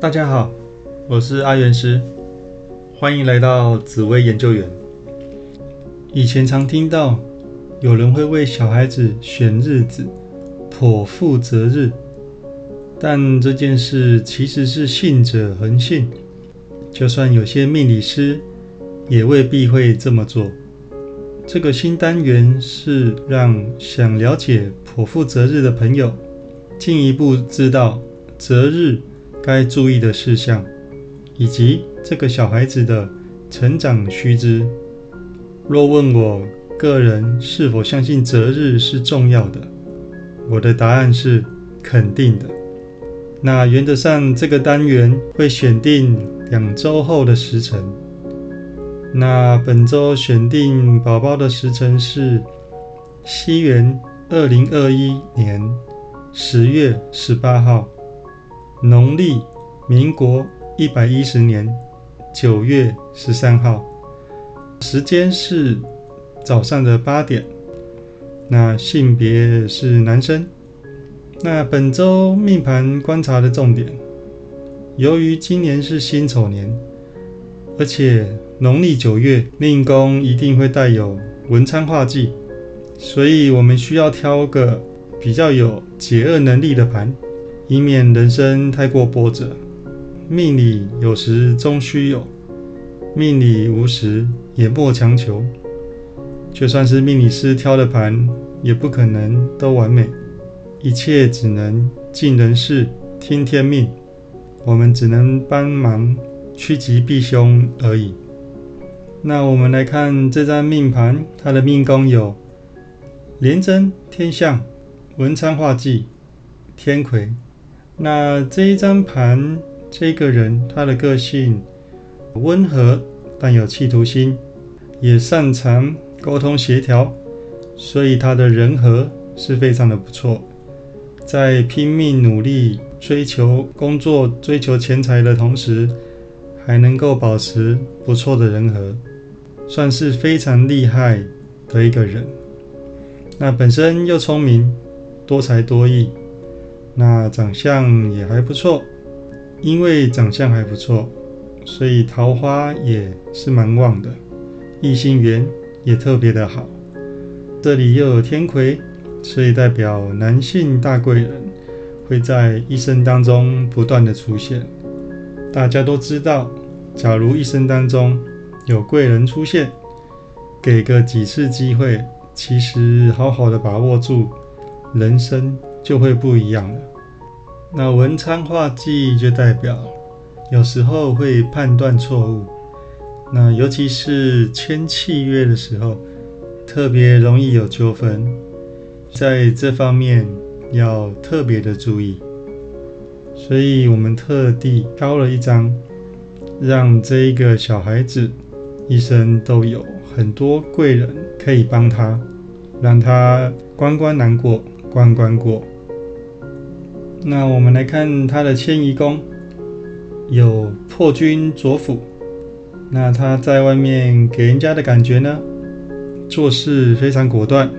大家好，我是阿元师，欢迎来到紫薇研究员。以前常听到有人会为小孩子选日子，颇负择日，但这件事其实是信者恒信，就算有些命理师也未必会这么做。这个新单元是让想了解剖腹择日的朋友进一步知道择日该注意的事项，以及这个小孩子的成长须知。若问我个人是否相信择日是重要的，我的答案是肯定的。那原则上，这个单元会选定两周后的时辰。那本周选定宝宝的时辰是西元二零二一年十月十八号，农历民国一百一十年九月十三号，时间是早上的八点。那性别是男生。那本周命盘观察的重点，由于今年是辛丑年，而且。农历九月，命宫一定会带有文昌化忌，所以我们需要挑个比较有解厄能力的盘，以免人生太过波折。命里有时终须有，命里无时也莫强求。就算是命理师挑的盘，也不可能都完美，一切只能尽人事，听天命。我们只能帮忙趋吉避凶而已。那我们来看这张命盘，他的命宫有廉贞天相、文昌化忌、天魁。那这一张盘，这个人他的个性温和，但有企图心，也擅长沟通协调，所以他的人和是非常的不错。在拼命努力追求工作、追求钱财的同时，还能够保持不错的人和。算是非常厉害的一个人，那本身又聪明、多才多艺，那长相也还不错。因为长相还不错，所以桃花也是蛮旺的，异性缘也特别的好。这里又有天魁，所以代表男性大贵人会在一生当中不断的出现。大家都知道，假如一生当中，有贵人出现，给个几次机会，其实好好的把握住，人生就会不一样了。那文昌化忌就代表有时候会判断错误，那尤其是签契约的时候，特别容易有纠纷，在这方面要特别的注意。所以我们特地挑了一张，让这一个小孩子。一生都有很多贵人可以帮他，让他关关难过关关过。那我们来看他的迁移宫，有破军左辅。那他在外面给人家的感觉呢，做事非常果断，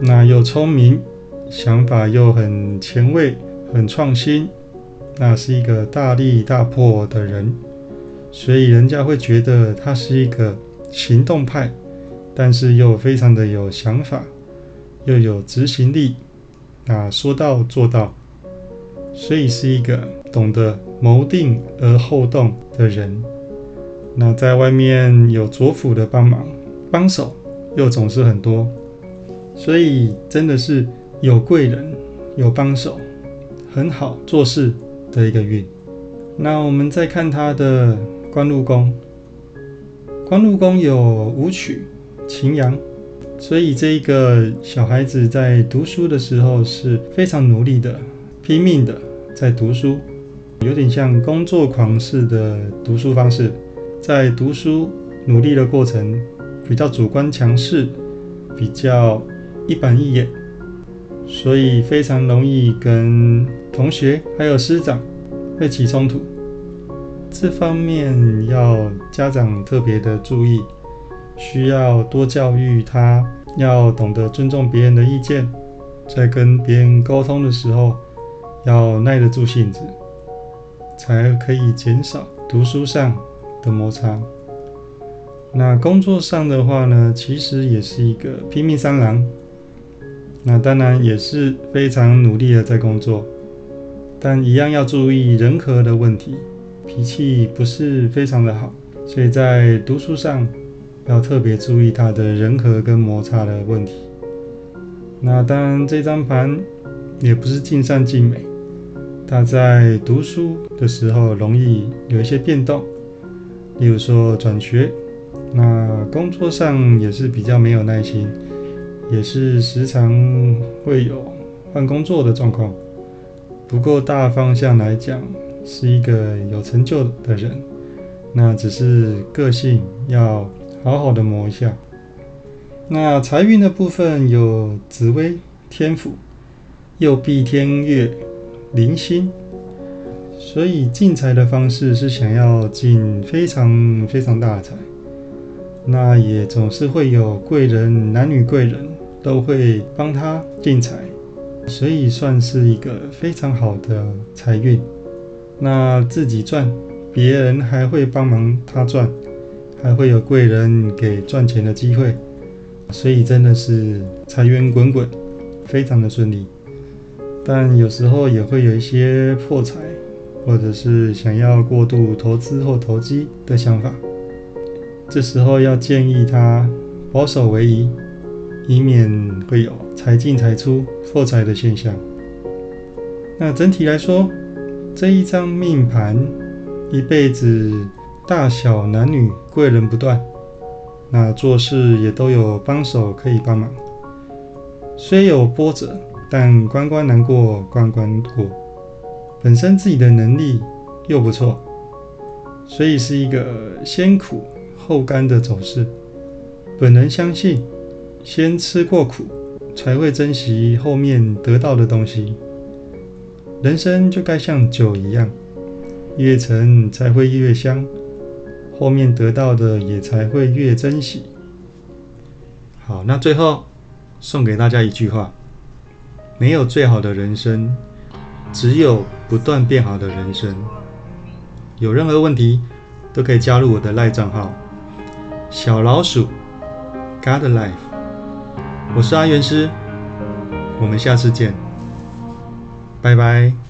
那又聪明，想法又很前卫、很创新，那是一个大力大破的人。所以人家会觉得他是一个行动派，但是又非常的有想法，又有执行力，那，说到做到，所以是一个懂得谋定而后动的人。那在外面有左辅的帮忙帮手，又总是很多，所以真的是有贵人有帮手，很好做事的一个运。那我们再看他的。官禄宫，官禄宫有武曲、擎羊，所以这一个小孩子在读书的时候是非常努力的、拼命的在读书，有点像工作狂式的读书方式。在读书努力的过程，比较主观强势，比较一板一眼，所以非常容易跟同学还有师长会起冲突。这方面要家长特别的注意，需要多教育他，要懂得尊重别人的意见，在跟别人沟通的时候要耐得住性子，才可以减少读书上的摩擦。那工作上的话呢，其实也是一个拼命三郎。那当然也是非常努力的在工作，但一样要注意人和的问题，脾气不是非常的好，所以在读书上要特别注意他的人和跟摩擦的问题。那当然这张盘也不是尽善尽美，他在读书的时候容易有一些变动，例如说转学，那工作上也是比较没有耐心。也是时常会有换工作的状况，不过大方向来讲是一个有成就的人，那只是个性要好好的磨一下。那财运的部分有紫薇天府、右臂天月、零星，所以进财的方式是想要进非常非常大的财。那也总是会有贵人，男女贵人都会帮他进财，所以算是一个非常好的财运。那自己赚，别人还会帮忙他赚，还会有贵人给赚钱的机会，所以真的是财源滚滚，非常的顺利。但有时候也会有一些破财，或者是想要过度投资或投机的想法。这时候要建议他保守为宜，以免会有财进财出破财的现象。那整体来说，这一张命盘一辈子大小男女贵人不断，那做事也都有帮手可以帮忙。虽有波折，但关关难过关关过。本身自己的能力又不错，所以是一个先苦。后甘的走势，本人相信，先吃过苦，才会珍惜后面得到的东西。人生就该像酒一样，越陈才会越香，后面得到的也才会越珍惜。好，那最后送给大家一句话：没有最好的人生，只有不断变好的人生。有任何问题，都可以加入我的赖账号。小老鼠，God Life，我是阿元师，我们下次见，拜拜。